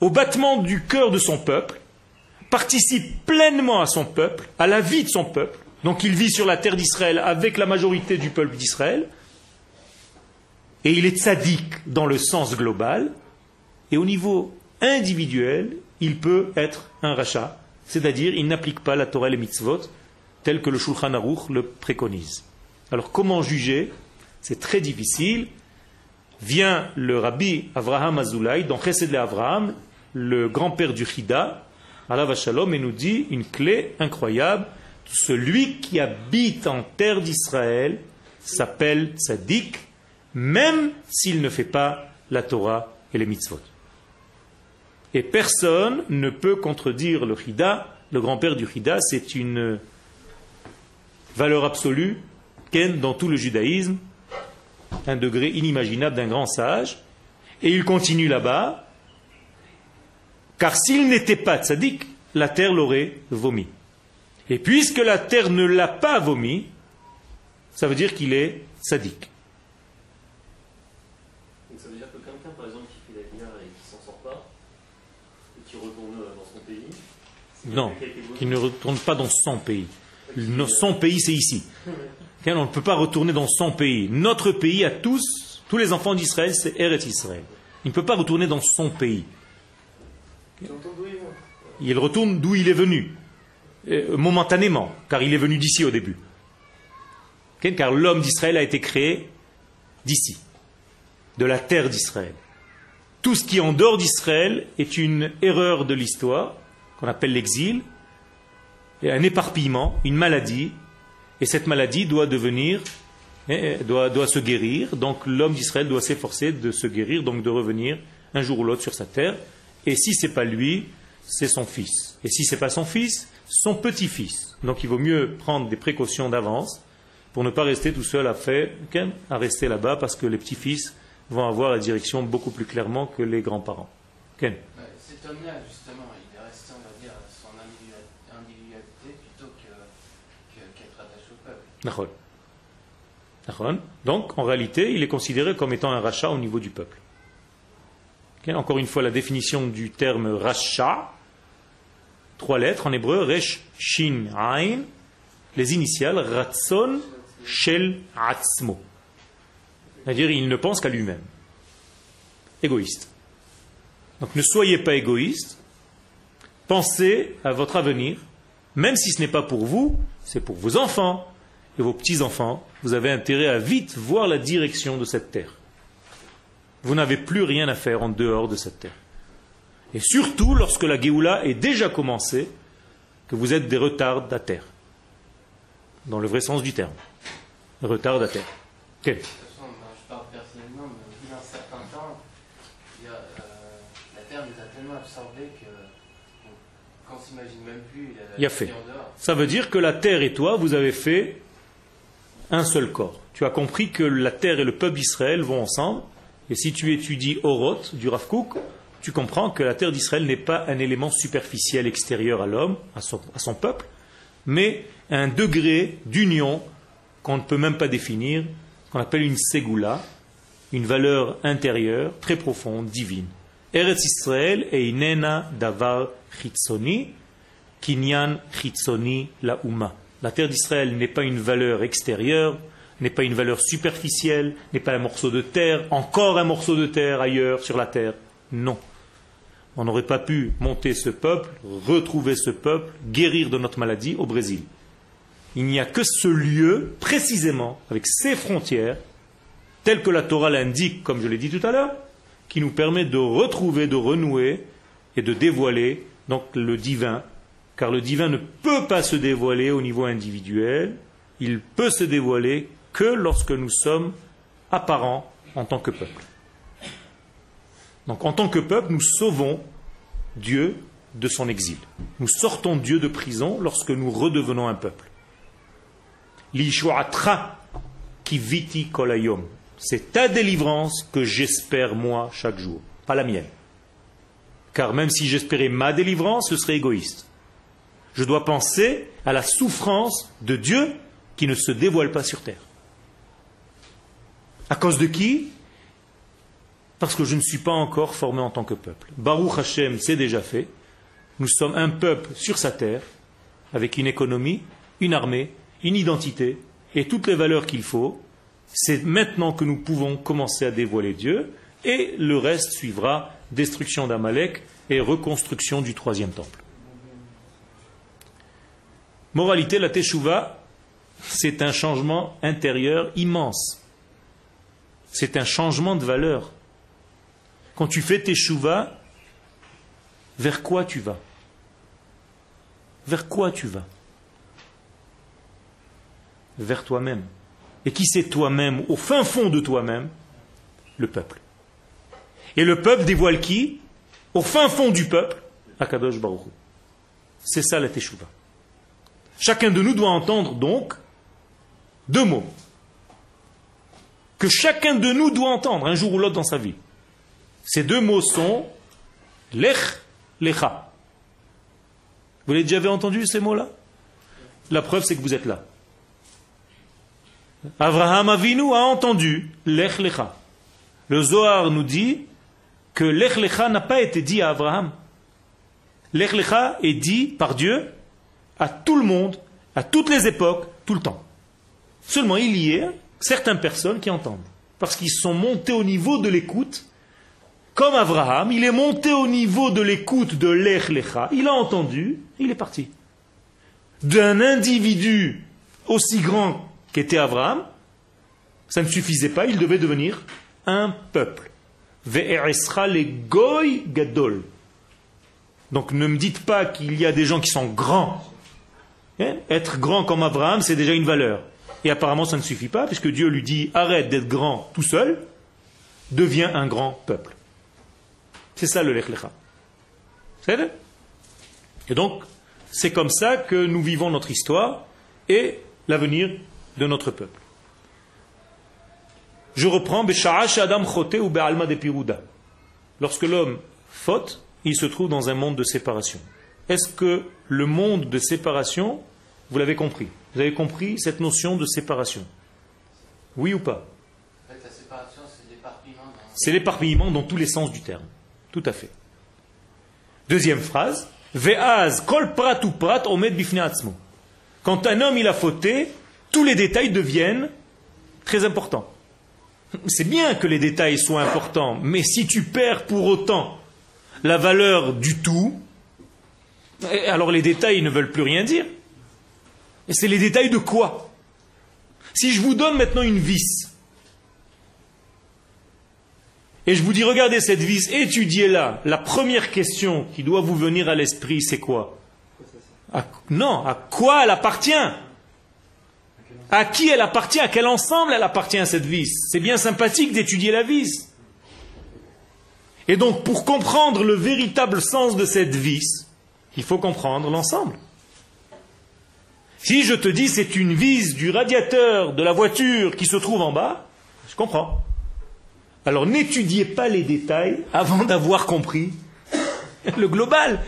Speaker 1: au battement du cœur de son peuple, participe pleinement à son peuple, à la vie de son peuple, donc il vit sur la terre d'Israël avec la majorité du peuple d'Israël, et il est sadique dans le sens global, et au niveau individuel, il peut être un rachat, c'est-à-dire il n'applique pas la Torah et les mitzvot tel que le Shulchan Aruch le préconise. Alors comment juger c'est très difficile. Vient le rabbi Avraham Azoulay, dans Chesed le Avraham, le grand-père du Chida, Allah Shalom, et nous dit une clé incroyable. Celui qui habite en terre d'Israël s'appelle tzaddik, même s'il ne fait pas la Torah et les mitzvot. Et personne ne peut contredire le Chida. Le grand-père du Chida, c'est une valeur absolue, dans tout le judaïsme, un degré inimaginable d'un grand sage. Et il continue là-bas, car s'il n'était pas tzaddik, la terre l'aurait vomi. Et puisque la terre ne l'a pas vomi, ça veut dire qu'il est sadique.
Speaker 3: Donc ça veut dire que quelqu'un, par exemple, qui fait la guerre et qui s'en sort pas, et qui retourne euh, dans son pays,
Speaker 1: Non,
Speaker 3: qui
Speaker 1: ne retourne pas dans son pays. No- Son pays, c'est ici. On ne peut pas retourner dans son pays. Notre pays à tous, tous les enfants d'Israël, c'est Eretz Israël. Il ne peut pas retourner dans son pays.
Speaker 2: Il
Speaker 1: retourne d'où il est venu, euh, momentanément, car il est venu d'ici au début. Car l'homme d'Israël a été créé d'ici, de la terre d'Israël. Tout ce qui est en dehors d'Israël est une erreur de l'histoire, qu'on appelle l'exil, et un éparpillement, une maladie, et cette maladie doit devenir, eh, doit, doit se guérir, donc l'homme d'Israël doit s'efforcer de se guérir, donc de revenir un jour ou l'autre sur sa terre, et si c'est pas lui, c'est son fils. Et si c'est pas son fils, son petit-fils. Donc il vaut mieux prendre des précautions d'avance pour ne pas rester tout seul à à rester là-bas, parce que les petits-fils vont avoir la direction beaucoup plus clairement que les grands-parents.
Speaker 4: Cet homme-là, justement, il est resté, on va dire, à son individua- individualité plutôt que, que- qu'être attaché au peuple.
Speaker 1: Nachon. Nachon. Donc, en réalité, il est considéré comme étant un rachat au niveau du peuple. Encore une fois, la définition du terme rachat, trois lettres en hébreu, resh, shin, ain, les initiales, ratson, shel, atzmo. C'est-à-dire, il ne pense qu'à lui-même. Égoïste. Donc, ne soyez pas égoïste. Pensez à votre avenir, même si ce n'est pas pour vous, c'est pour vos enfants et vos petits-enfants. Vous avez intérêt à vite voir la direction de cette terre. Vous n'avez plus rien à faire en dehors de cette terre. Et surtout lorsque la Géoula est déjà commencée, que vous êtes des retardataires. Dans le vrai sens du terme. Retardataires. Ok.
Speaker 4: De toute façon, ben, je parle personnellement, mais au bout d'un certain temps, il y a, euh, la Terre nous a tellement absorbés que on- qu'on s'imagine même plus la,
Speaker 1: Il y a fait. Ça veut dire que la terre et toi, vous avez fait un seul corps. Tu as compris que la terre et le peuple d'Israël vont ensemble. Et si tu étudies Oroth du Rav tu comprends que la terre d'Israël n'est pas un élément superficiel extérieur à l'homme, à son, peuple, mais un degré d'union qu'on ne peut même pas définir, qu'on appelle une ségoula, une valeur intérieure très profonde, divine. Eretz Israël et inena davar chitzoni, kinyan chitzoni la. La terre d'Israël n'est pas une valeur extérieure, n'est pas une valeur superficielle, n'est pas un morceau de terre, encore un morceau de terre ailleurs sur la terre. Non. On n'aurait pas pu monter ce peuple, retrouver ce peuple, guérir de notre maladie au Brésil. Il n'y a que ce lieu, précisément, avec ses frontières, tel que la Torah l'indique, comme je l'ai dit tout à l'heure, qui nous permet de retrouver, de renouer et de dévoiler le divin, car le divin ne peut pas se dévoiler au niveau individuel, il peut se dévoiler que lorsque nous sommes apparents en tant que peuple. Donc en tant que peuple, nous sauvons Dieu de son exil. Nous sortons Dieu de prison lorsque nous redevenons un peuple. L'ishuatra kiviti kolayom. C'est ta délivrance que j'espère moi chaque jour, pas la mienne. Car même si j'espérais ma délivrance, ce serait égoïste. Je dois penser à la souffrance de Dieu qui ne se dévoile pas sur terre. À cause de qui? Parce que je ne suis pas encore formé en tant que peuple. Baruch Hashem, c'est déjà fait. Nous sommes un peuple sur sa terre, avec une économie, une armée, une identité et toutes les valeurs qu'il faut. C'est maintenant que nous pouvons commencer à dévoiler Dieu, et le reste suivra destruction d'Amalek et reconstruction du troisième temple. Moralité, la Teshuvah, c'est un changement intérieur immense. C'est un changement de valeur. Quand tu fais Teshuvah, vers quoi tu vas? Vers quoi tu vas? Vers toi-même. Et qui c'est toi-même, au fin fond de toi-même? Le peuple. Et le peuple dévoile qui? Au fin fond du peuple, Akadosh Baruch. C'est ça la Teshuvah. Chacun de nous doit entendre donc deux mots que chacun de nous doit entendre un jour ou l'autre dans sa vie. Ces deux mots sont Lech, Lecha. Vous l'avez déjà entendu ces mots-là? La preuve, c'est que vous êtes là. Abraham Avinu a entendu Lech Lecha. Le Zohar nous dit que Lech Lecha n'a pas été dit à Abraham. Lech Lecha est dit par Dieu à tout le monde, à toutes les époques, tout le temps. Seulement, il y a certaines personnes qui entendent. Parce qu'ils sont montés au niveau de l'écoute, comme Abraham, il est monté au niveau de l'écoute de Lech Lecha, il a entendu, il est parti. D'un individu aussi grand qu'était Abraham, ça ne suffisait pas, il devait devenir un peuple. Ve'eresra le goy gadol. Donc ne me dites pas qu'il y a des gens qui sont grands. Hein? Être grand comme Abraham, c'est déjà une valeur. Et apparemment, ça ne suffit pas, puisque Dieu lui dit arrête d'être grand tout seul, deviens un grand peuple. C'est ça le Lech Lecha. Et donc, c'est comme ça que nous vivons notre histoire et l'avenir de notre peuple. Je reprends Adam ou Be'alma de Lorsque l'homme faute, il se trouve dans un monde de séparation. Est-ce que le monde de séparation, vous l'avez compris Vous avez compris cette notion de séparation Oui ou pas? C'est l'éparpillement dans tous les sens du terme. Tout à fait. Deuxième phrase. Ve'az kol prat ou prat omed Quand un homme il a fauté, tous les détails deviennent très importants. C'est bien que les détails soient importants, mais si tu perds pour autant la valeur du tout, alors les détails ne veulent plus rien dire. Et c'est les détails de quoi? Si je vous donne maintenant une vis, et je vous dis, regardez cette vis, étudiez-la, la première question qui doit vous venir à l'esprit, c'est quoi? Non, à quoi elle appartient? À qui elle appartient? À quel ensemble elle appartient cette vis? C'est bien sympathique d'étudier la vis. Et donc, pour comprendre le véritable sens de cette vis, il faut comprendre l'ensemble. Si je te dis c'est une vis du radiateur de la voiture qui se trouve en bas, je comprends. Alors n'étudiez pas les détails avant d'avoir compris le global,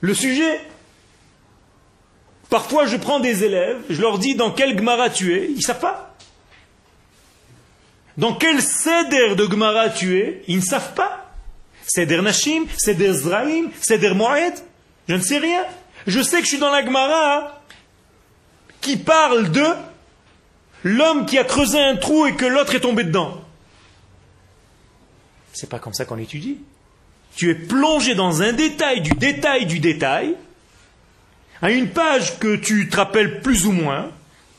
Speaker 1: le sujet. Parfois, je prends des élèves, je leur dis dans quel Gemara tu es, ils ne savent pas. Dans quel Seder de Gemara tu es, ils ne savent pas. Seder Nashim, Seder Zraim, Seder Moed, je ne sais rien. Je sais que je suis dans la Gemara qui parle de l'homme qui a creusé un trou et que l'autre est tombé dedans. C'est pas comme ça qu'on étudie. Tu es plongé dans un détail du détail du détail, à une page que tu te rappelles plus ou moins,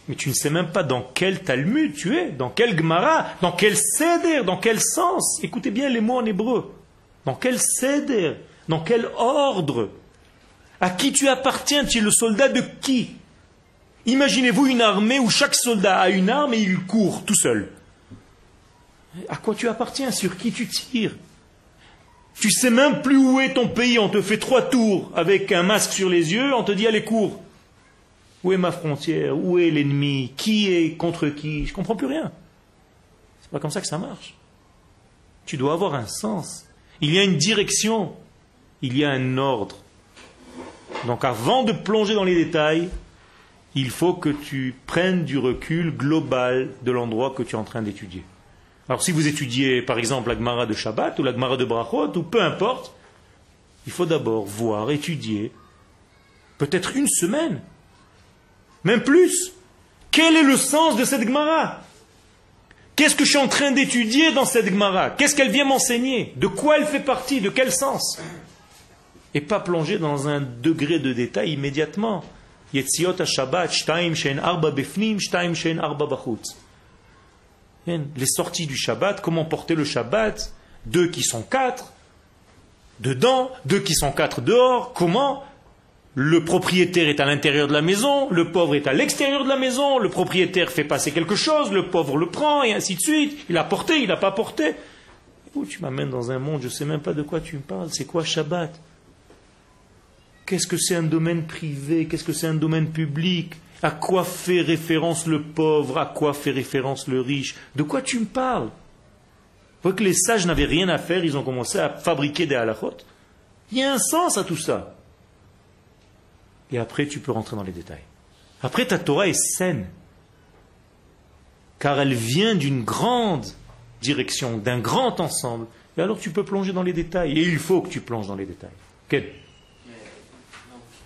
Speaker 1: mais tu ne sais même pas dans quel Talmud tu es, dans quel Gemara, dans quel Seder, dans quel sens. Écoutez bien les mots en hébreu. Dans quel Seder, dans quel ordre. À qui tu appartiens Tu es le soldat de qui? Imaginez-vous une armée où chaque soldat a une arme et il court tout seul. À quoi tu appartiens? Sur qui tu tires? Tu sais même plus où est ton pays, on te fait trois tours avec un masque sur les yeux, on te dit allez cours. Où est ma frontière? Où est l'ennemi? Qui est contre qui? Je comprends plus rien. C'est pas comme ça que ça marche. Tu dois avoir un sens. Il y a une direction. Il y a un ordre. Donc avant de plonger dans les détails, il faut que tu prennes du recul global de l'endroit que tu es en train d'étudier. Alors si vous étudiez par exemple la Gemara de Shabbat ou la Gemara de Brachot ou peu importe, il faut d'abord voir, étudier, peut-être une semaine, même plus. Quel est le sens de cette Gemara? Qu'est-ce que je suis en train d'étudier dans cette Gemara? Qu'est-ce qu'elle vient m'enseigner? De quoi elle fait partie? De quel sens? Et pas plonger dans un degré de détail immédiatement. Bachutz les sorties du Shabbat, comment porter le Shabbat, deux qui sont quatre, dedans, deux qui sont quatre dehors, comment? Le propriétaire est à l'intérieur de la maison, le pauvre est à l'extérieur de la maison, le propriétaire fait passer quelque chose, le pauvre le prend, et ainsi de suite. Il a porté, il n'a pas porté. Tu m'amènes dans un monde, je ne sais même pas de quoi tu me parles. C'est quoi Shabbat? Qu'est-ce que c'est un domaine privé? Qu'est-ce que c'est un domaine public? À quoi fait référence le pauvre? À quoi fait référence le riche? De quoi tu me parles? Vous que les sages n'avaient rien à faire, ils ont commencé à fabriquer des halachot. Il y a un sens à tout ça. Et après, tu peux rentrer dans les détails. Après, ta Torah est saine. Car elle vient d'une grande direction, d'un grand ensemble. Et alors tu peux plonger dans les détails. Et il faut que tu plonges dans les détails
Speaker 4: Mais donc,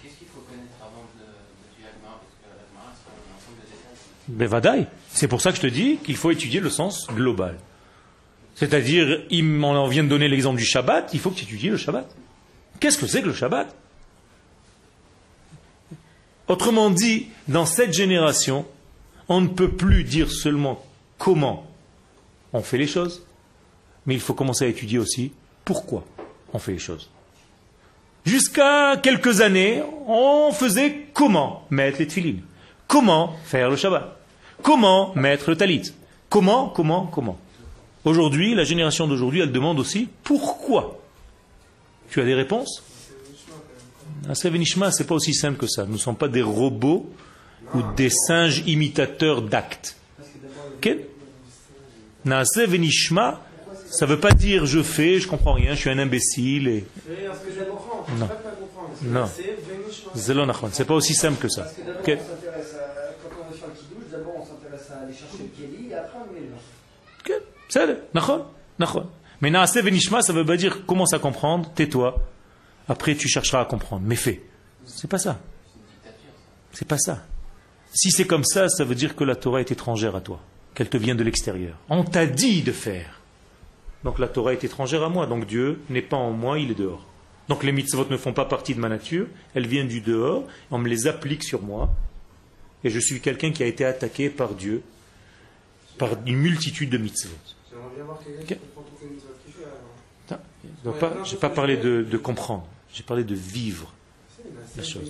Speaker 4: qu'est-ce qu'il faut connaître avant de, de tuer Agmara Parce que l'Agmara, c'est un ensemble
Speaker 1: C'est pour ça que je te dis qu'il faut étudier le sens global. C'est-à-dire, il m'en vient de donner l'exemple du Shabbat, il faut que tu étudies le Shabbat. Qu'est-ce que c'est que le Shabbat? Autrement dit, dans cette génération, on ne peut plus dire seulement comment on fait les choses, mais il faut commencer à étudier aussi pourquoi on fait les choses. Jusqu'à quelques années, on faisait comment mettre les tefilines, comment faire le Shabbat, comment mettre le talit, comment, comment, comment? Aujourd'hui, la génération d'aujourd'hui, elle demande aussi pourquoi? Tu as des réponses? Aseh Venishma, c'est pas aussi simple que ça. Nous ne sommes pas des robots ou des singes imitateurs d'actes. Ok? Venishma, ça veut pas dire je fais, je comprends rien, je suis un imbécile. Et... Non.
Speaker 2: ne
Speaker 1: Non.
Speaker 2: c'est
Speaker 1: pas aussi simple que ça.
Speaker 5: Parce que d'abord,
Speaker 1: Ok
Speaker 5: on s'intéresse à, quand on va faire le kidouche, d'abord on s'intéresse à aller chercher le kéli, et après on met le vin.
Speaker 1: Ok, בסדר, נכון, נכון. Mais naaseh venishma, ça veut pas dire commence à comprendre, tais-toi. Après, tu chercheras à comprendre. Mais fais. C'est pas ça. C'est pas ça. Si c'est comme ça, ça veut dire que la Torah est étrangère à toi, qu'elle te vient de l'extérieur. On t'a dit de faire. Donc la Torah est étrangère à moi. Donc Dieu n'est pas en moi, il est dehors. Donc les mitzvot ne font pas partie de ma nature, elles viennent du dehors, on me les applique sur moi, et je suis quelqu'un qui a été attaqué par Dieu, par une multitude de mitzvot. Je dois pas- parlé de, de comprendre, j'ai parlé de vivre. La chose.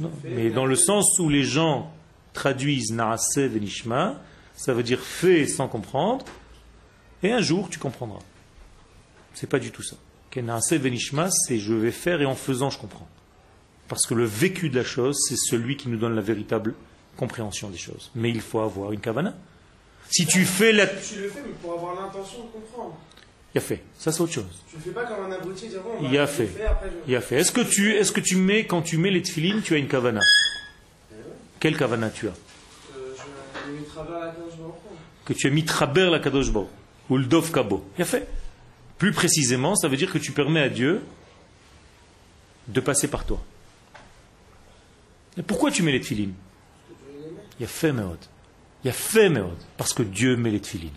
Speaker 1: Non, mais dans le sens où les gens traduisent Naaseh Venishma, ça veut dire fais sans comprendre, et un jour tu comprendras. C'est pas du tout ça. Ok, Naaseh Venishma, c'est je vais faire et en faisant je comprends. Parce que le vécu de la chose, c'est celui qui nous donne la véritable compréhension des choses. Mais il faut avoir une kavana. Si tu fais la...
Speaker 2: Tu le fais, mais pour avoir l'intention de comprendre.
Speaker 1: Il a fait. Ça c'est autre chose.
Speaker 2: Tu le fais pas comme un abruti, dire bon,
Speaker 1: Il
Speaker 2: bah,
Speaker 1: a fait. Il a fait. Est-ce que tu, est-ce que tu mets, quand tu mets les tefilines, tu as une kavana Quelle kavana tu as
Speaker 2: Euh,
Speaker 1: que tu as mis Traber la Kadosh ou le Dov Kabo. Il a fait. Plus précisément, ça veut dire que tu permets à Dieu de passer par toi. Et pourquoi tu mets les tefilines Il a fait Meod. Il a fait Meod. Parce que Dieu met les tefilines.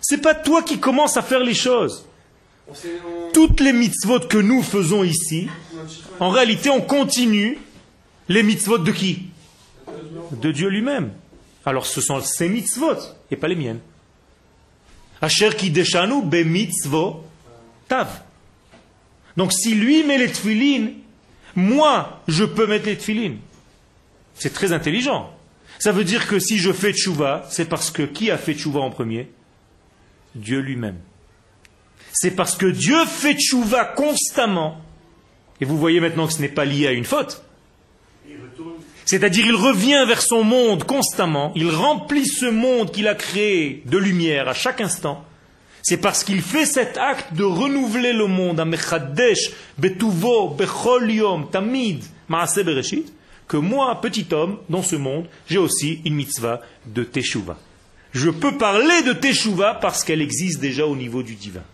Speaker 1: C'est pas toi qui commences à faire les choses. Toutes les mitzvot que nous faisons ici, en réalité, on continue les mitzvot de qui? De Dieu lui-même. Alors ce sont ses mitzvot et pas les miennes. Asher ki be mitzvot tav. Donc si lui met les tefilines, moi je peux mettre les tefilines. C'est très intelligent. Ça veut dire que si je fais tchouva, c'est parce que qui a fait tchouva en premier? Dieu lui-même. C'est parce que Dieu fait tchouva constamment. Et vous voyez maintenant que ce n'est pas lié à une faute. C'est-à-dire il revient vers son monde constamment, il remplit ce monde qu'il a créé de lumière à chaque instant. C'est parce qu'il fait cet acte de renouveler le monde, à Betuvo, Bechol Tamid, Maaseh Bereshit, que moi, petit homme, dans ce monde, j'ai aussi une mitzvah de Teshuvah. Je peux parler de Teshuvah parce qu'elle existe déjà au niveau du divin.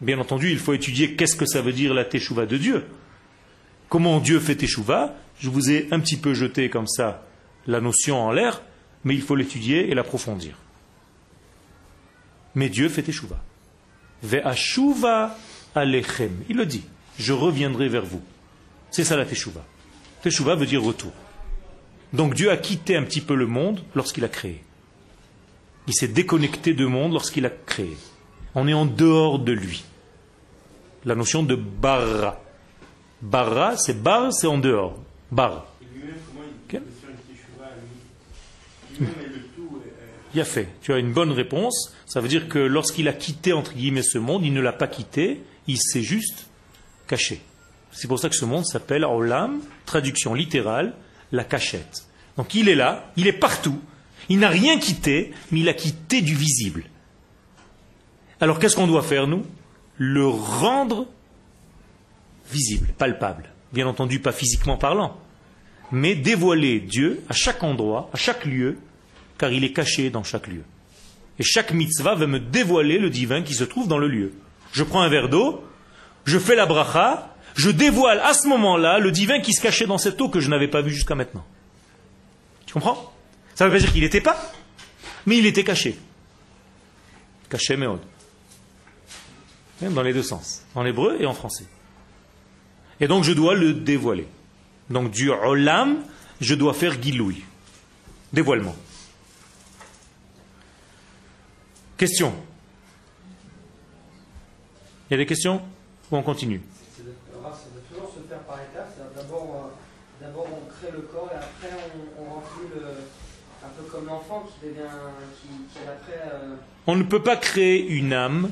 Speaker 1: Bien entendu, il faut étudier qu'est-ce que ça veut dire la Teshuvah de Dieu. Comment Dieu fait Teshuvah Je vous ai un petit peu jeté comme ça la notion en l'air, mais il faut l'étudier et l'approfondir. Mais Dieu fait Teshuvah. Ve'ashuva alechem. Il le dit. Je reviendrai vers vous. C'est ça la Teshuvah. Teshuvah veut dire retour. Donc Dieu a quitté un petit peu le monde lorsqu'il a créé. Il s'est déconnecté du monde lorsqu'il a créé. On est en dehors de lui. La notion de bara. Bara, c'est bar, c'est en dehors. Bar. Ok Il a fait. Tu as une bonne réponse. Ça veut dire que lorsqu'il a quitté, entre guillemets, ce monde, il ne l'a pas quitté, il s'est juste caché. C'est pour ça que ce monde s'appelle Olam, traduction littérale, la cachette. Donc il est là, il est partout, il n'a rien quitté, mais il a quitté du visible. Alors qu'est-ce qu'on doit faire, nous? Le rendre visible, palpable. bien entendu pas physiquement parlant, mais dévoiler Dieu à chaque endroit, à chaque lieu, car il est caché dans chaque lieu. Et chaque mitzvah va me dévoiler le divin qui se trouve dans le lieu. Je prends un verre d'eau, je fais la bracha, je dévoile à ce moment-là le divin qui se cachait dans cette eau que je n'avais pas vu jusqu'à maintenant. Tu comprends? Ça ne veut pas dire qu'il n'était pas, mais il était caché. Caché méod. Dans les deux sens, en hébreu et en français. Et donc je dois le dévoiler. Donc du olam, je dois faire giloui. Dévoilement. Question Il y a des questions? Ou on continue
Speaker 5: C'est de, alors, c'est de toujours se faire par étapes. c'est-à-dire D'abord, euh, d'abord on crée le corps et après on, on remplit le. Un peu euh,
Speaker 1: On ne peut pas créer une âme.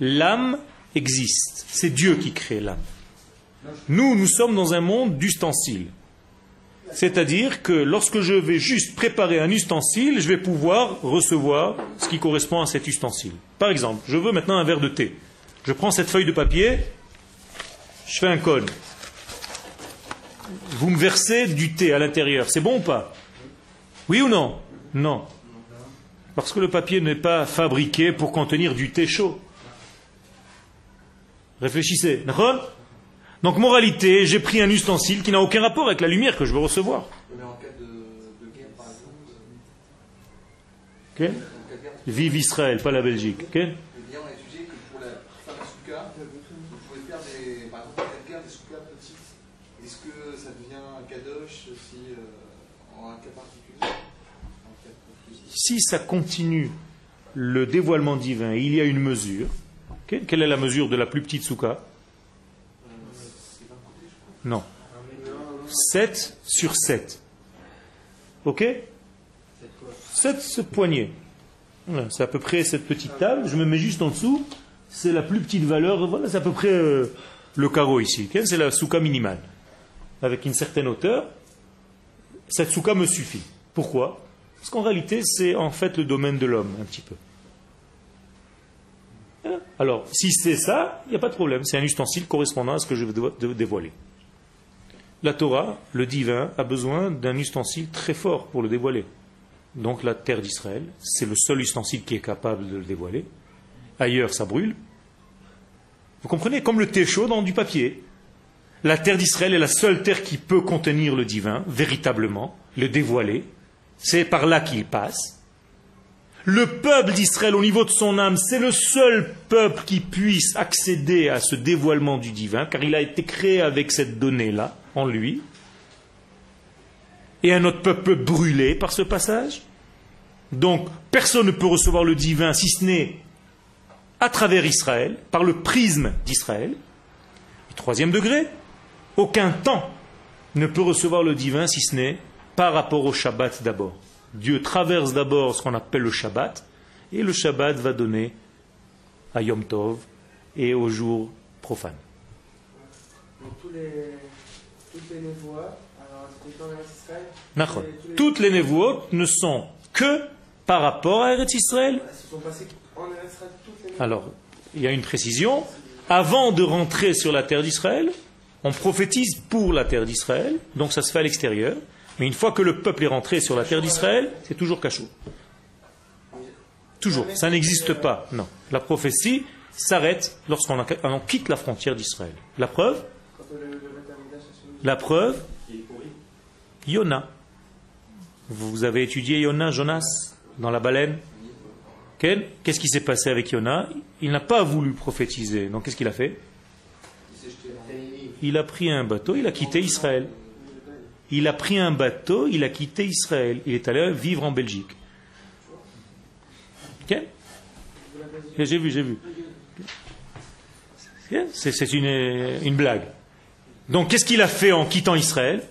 Speaker 1: L'âme existe. C'est Dieu qui crée l'âme. Nous, nous sommes dans un monde d'ustensiles. C'est-à-dire que lorsque je vais juste préparer un ustensile, je vais pouvoir recevoir ce qui correspond à cet ustensile. Par exemple, je veux maintenant un verre de thé. Je prends cette feuille de papier, je fais un cône. Vous me versez du thé à l'intérieur. C'est bon ou pas? Oui ou non? Non. Parce que le papier n'est pas fabriqué pour contenir du thé chaud. Réfléchissez. D'accord Donc, moralité, j'ai pris un ustensile qui n'a aucun rapport avec la lumière que je veux recevoir.
Speaker 6: Mais en cas de, guerre, par exemple,
Speaker 1: Ok Vive Israël, pas la Belgique. Ok.
Speaker 6: Est-ce que ça devient un kadosh si, euh, en un cas particulier En cas de conflit
Speaker 1: si ça continue le dévoilement divin, il y a une mesure. Quelle est la mesure de la plus petite souka Non. 7 sur 7. Ok? 7 poignées. Voilà, c'est à peu près cette petite table. Je me mets juste en dessous. C'est la plus petite valeur. Voilà, c'est à peu près euh, le carreau ici. c'est la souka minimale. Avec une certaine hauteur. Cette souka me suffit. Pourquoi? Parce qu'en réalité, c'est en fait le domaine de l'homme, un petit peu. Hein Alors, si c'est ça, il n'y a pas de problème. C'est un ustensile correspondant à ce que je vais dévoiler. La Torah, le divin, a besoin d'un ustensile très fort pour le dévoiler. Donc la terre d'Israël, c'est le seul ustensile qui est capable de le dévoiler. Ailleurs, ça brûle. Vous comprenez? Comme le thé chaud dans du papier. La terre d'Israël est la seule terre qui peut contenir le divin, véritablement, le dévoiler. C'est par là qu'il passe. Le peuple d'Israël, au niveau de son âme, c'est le seul peuple qui puisse accéder à ce dévoilement du divin, car il a été créé avec cette donnée-là en lui. Et un autre peuple brûler par ce passage. Donc, personne ne peut recevoir le divin si ce n'est à travers Israël, par le prisme d'Israël. Troisième degré, aucun temps ne peut recevoir le divin si ce n'est par rapport au Shabbat d'abord. Dieu traverse d'abord ce qu'on appelle le Shabbat, et le Shabbat va donner à Yom Tov et au jour profane.
Speaker 2: Donc tous les, toutes les névois, alors c'était dans Israël,
Speaker 1: Nachon.
Speaker 2: tous les-
Speaker 1: Toutes les névoot ne sont que par rapport à Eretz Israël.
Speaker 2: névois.
Speaker 1: Alors, il y a une précision. Avant de rentrer sur la terre d'Israël, on prophétise pour la terre d'Israël, donc ça se fait à l'extérieur. Mais une fois que le peuple est rentré sur la terre d'Israël, c'est toujours cachot. Toujours. Ça n'existe pas. Non. La prophétie s'arrête lorsqu'on quitte la frontière d'Israël. La preuve. La preuve. Yona. Vous avez étudié Yona, Jonas, dans la baleine Qu'est-ce qui s'est passé avec Yona? Il n'a pas voulu prophétiser. Donc qu'est-ce qu'il a fait? Il a pris un bateau, il a quitté Israël. Il a pris un bateau, il a quitté Israël. Il est allé vivre en Belgique. Ok? J'ai vu, j'ai vu. C'est une blague. Donc qu'est-ce qu'il a fait en quittant Israël?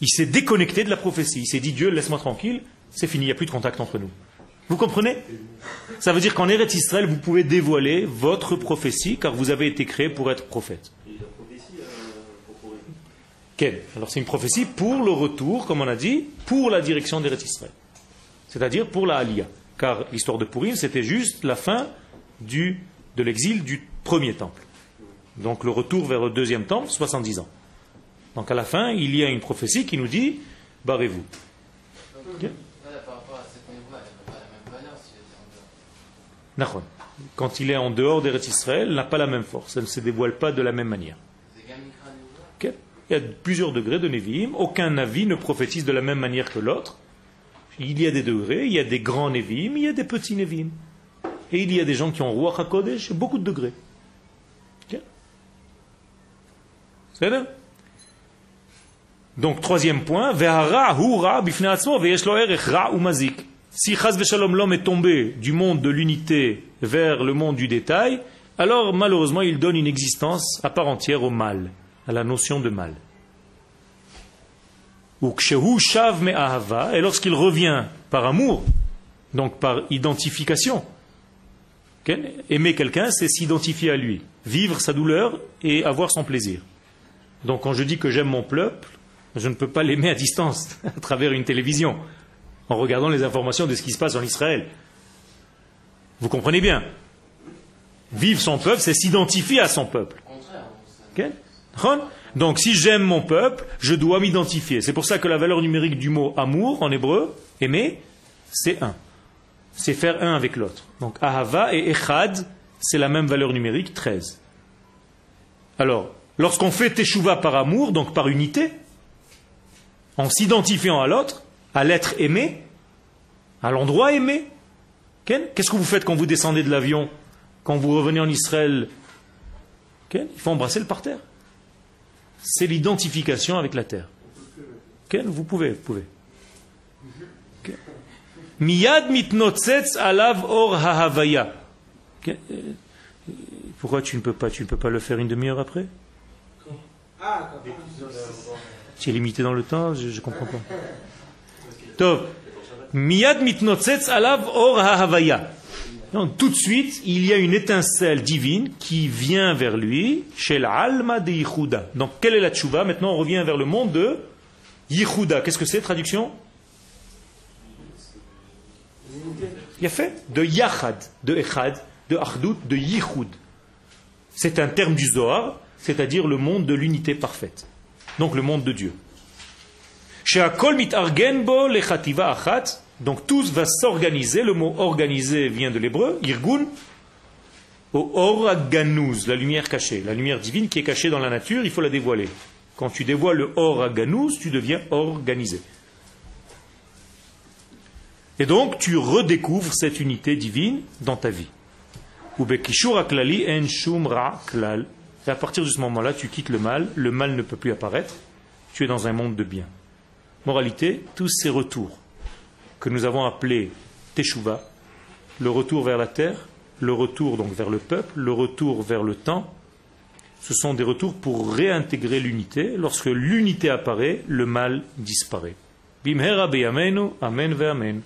Speaker 1: Il s'est déconnecté de la prophétie. Il s'est dit Dieu, laisse-moi tranquille, c'est fini, il n'y a plus de contact entre nous. Vous comprenez? Ça veut dire qu'en Eretz Israël, vous pouvez dévoiler votre prophétie car vous avez été créé pour être prophète.
Speaker 3: Et la prophétie euh, pour pourri.
Speaker 1: Alors c'est une prophétie pour le retour, comme on a dit, pour la direction d'Eretz Israël. C'est-à-dire pour la Aliyah. Car l'histoire de Purim, c'était juste la fin de l'exil du premier temple. Donc le retour vers le deuxième temple, 70 ans. Donc à la fin, il y a une prophétie qui nous dit, barrez-vous. Nachon. Quand il est en dehors d'Eretz Israël, n'a pas la même force, elle ne se dévoile pas de la même manière.
Speaker 4: C'est Gamikra Névoula.
Speaker 1: Ok Il y a plusieurs degrés de Nevi'im. Aucun Navi ne prophétise de la même manière que l'autre. Il y a des degrés, il y a des grands Nevi'im, il y a des petits Nevi'im. Et il y a des gens qui ont Roi HaKodesh, beaucoup de degrés. C'est Donc, troisième point. Si Chaz Shalom l'homme est tombé du monde de l'unité vers le monde du détail, alors malheureusement il donne une existence à part entière au mal, à la notion de mal. Ou shav et lorsqu'il revient par amour, donc par identification, aimer quelqu'un c'est s'identifier à lui, vivre sa douleur et avoir son plaisir. Donc quand je dis que j'aime mon peuple, je ne peux pas l'aimer à distance, à travers une télévision, en regardant les informations de ce qui se passe en Israël. Vous comprenez bien? Vivre son peuple, c'est s'identifier à son peuple.
Speaker 4: Au
Speaker 1: Donc si j'aime mon peuple, je dois m'identifier. C'est pour ça que la valeur numérique du mot amour en hébreu, aimer, c'est un. C'est faire un avec l'autre. Donc ahava et echad, c'est la même valeur numérique, 13. Alors, lorsqu'on fait teshuva par amour, donc par unité, en s'identifiant à l'autre, à l'être aimé, à l'endroit aimé, qu'est-ce que vous faites quand vous descendez de l'avion, quand vous revenez en Israël Il faut embrasser le parterre. C'est l'identification avec la terre. Vous pouvez, vous pouvez. Pourquoi tu ne peux pas Tu ne peux pas le faire une demi-heure après? Tu es limité dans le temps Je ne comprends pas. Miyad mitnotzetz alav or hahavaya. Tout de suite, il y a une étincelle divine qui vient vers lui, chez l'alma de Yichuda. Donc, quelle est la tchouva Maintenant, on revient vers le monde de Yichuda. Qu'est-ce que c'est, traduction Il y a fait de Yachad, de Echad, de Achdout, de Yichud. C'est un terme du Zohar, c'est-à-dire le monde de l'unité parfaite. Donc, le monde de Dieu. She'akol mitargen bo lechativa achat. Donc tous va s'organiser. Le mot organiser vient de l'hébreu, irgun, au oraganouz, la lumière cachée, la lumière divine qui est cachée dans la nature, il faut la dévoiler. Quand tu dévoiles le oraganouz, tu deviens organisé. Et donc tu redécouvres cette unité divine dans ta vie. Et à partir de ce moment-là, tu quittes le mal, le mal ne peut plus apparaître, tu es dans un monde de bien. Moralité, tous ces retours que nous avons appelés Teshuvah, le retour vers la terre, le retour donc vers le peuple, le retour vers le temps, ce sont des retours pour réintégrer l'unité. Lorsque l'unité apparaît, le mal disparaît. Bimhera amen ve amen.